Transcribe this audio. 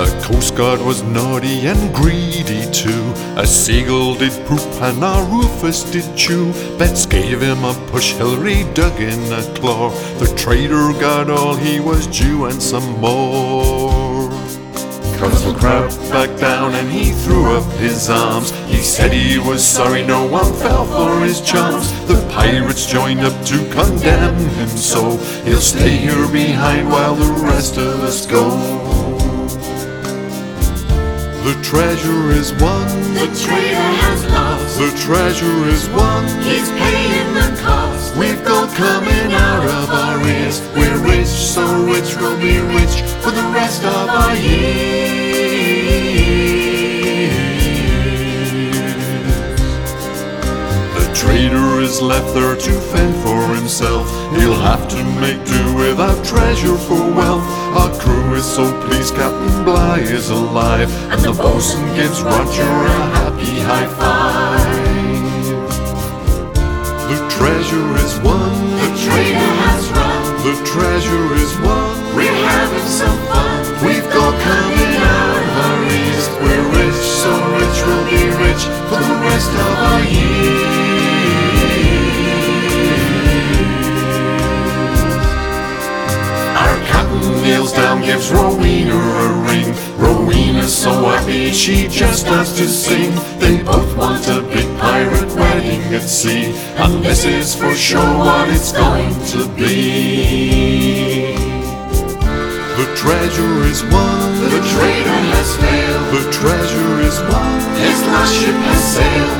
The Coast Guard was naughty and greedy too. A seagull did poop and a Rufus did chew. Betts gave him a push, Hillary dug in a claw. The trader got all he was due and some more. Constable crept back down and he threw up his arms. He said he was sorry no one fell for his charms. The pirates joined up to condemn him so he'll stay here behind while the rest of us go. The treasure is won. The traitor has lost. The treasure is won. He's paying the cost. We've gold coming out of our ears. We're rich, so rich we'll be rich for the rest of our years. Trader is left there to fend for himself. He'll have to make do without treasure for wealth. Our crew is so pleased Captain Bligh is alive, and the bosun gives Roger a happy high five. The treasure is won. The traitor has run. The treasure is won. We're having some fun. We've kneels down, gives Rowena a ring. Rowena's so happy she just has to sing. They both want a big pirate wedding at sea, and this is for sure what it's going to be. The treasure is won. The traitor has failed. The treasure is won. His last ship has sailed.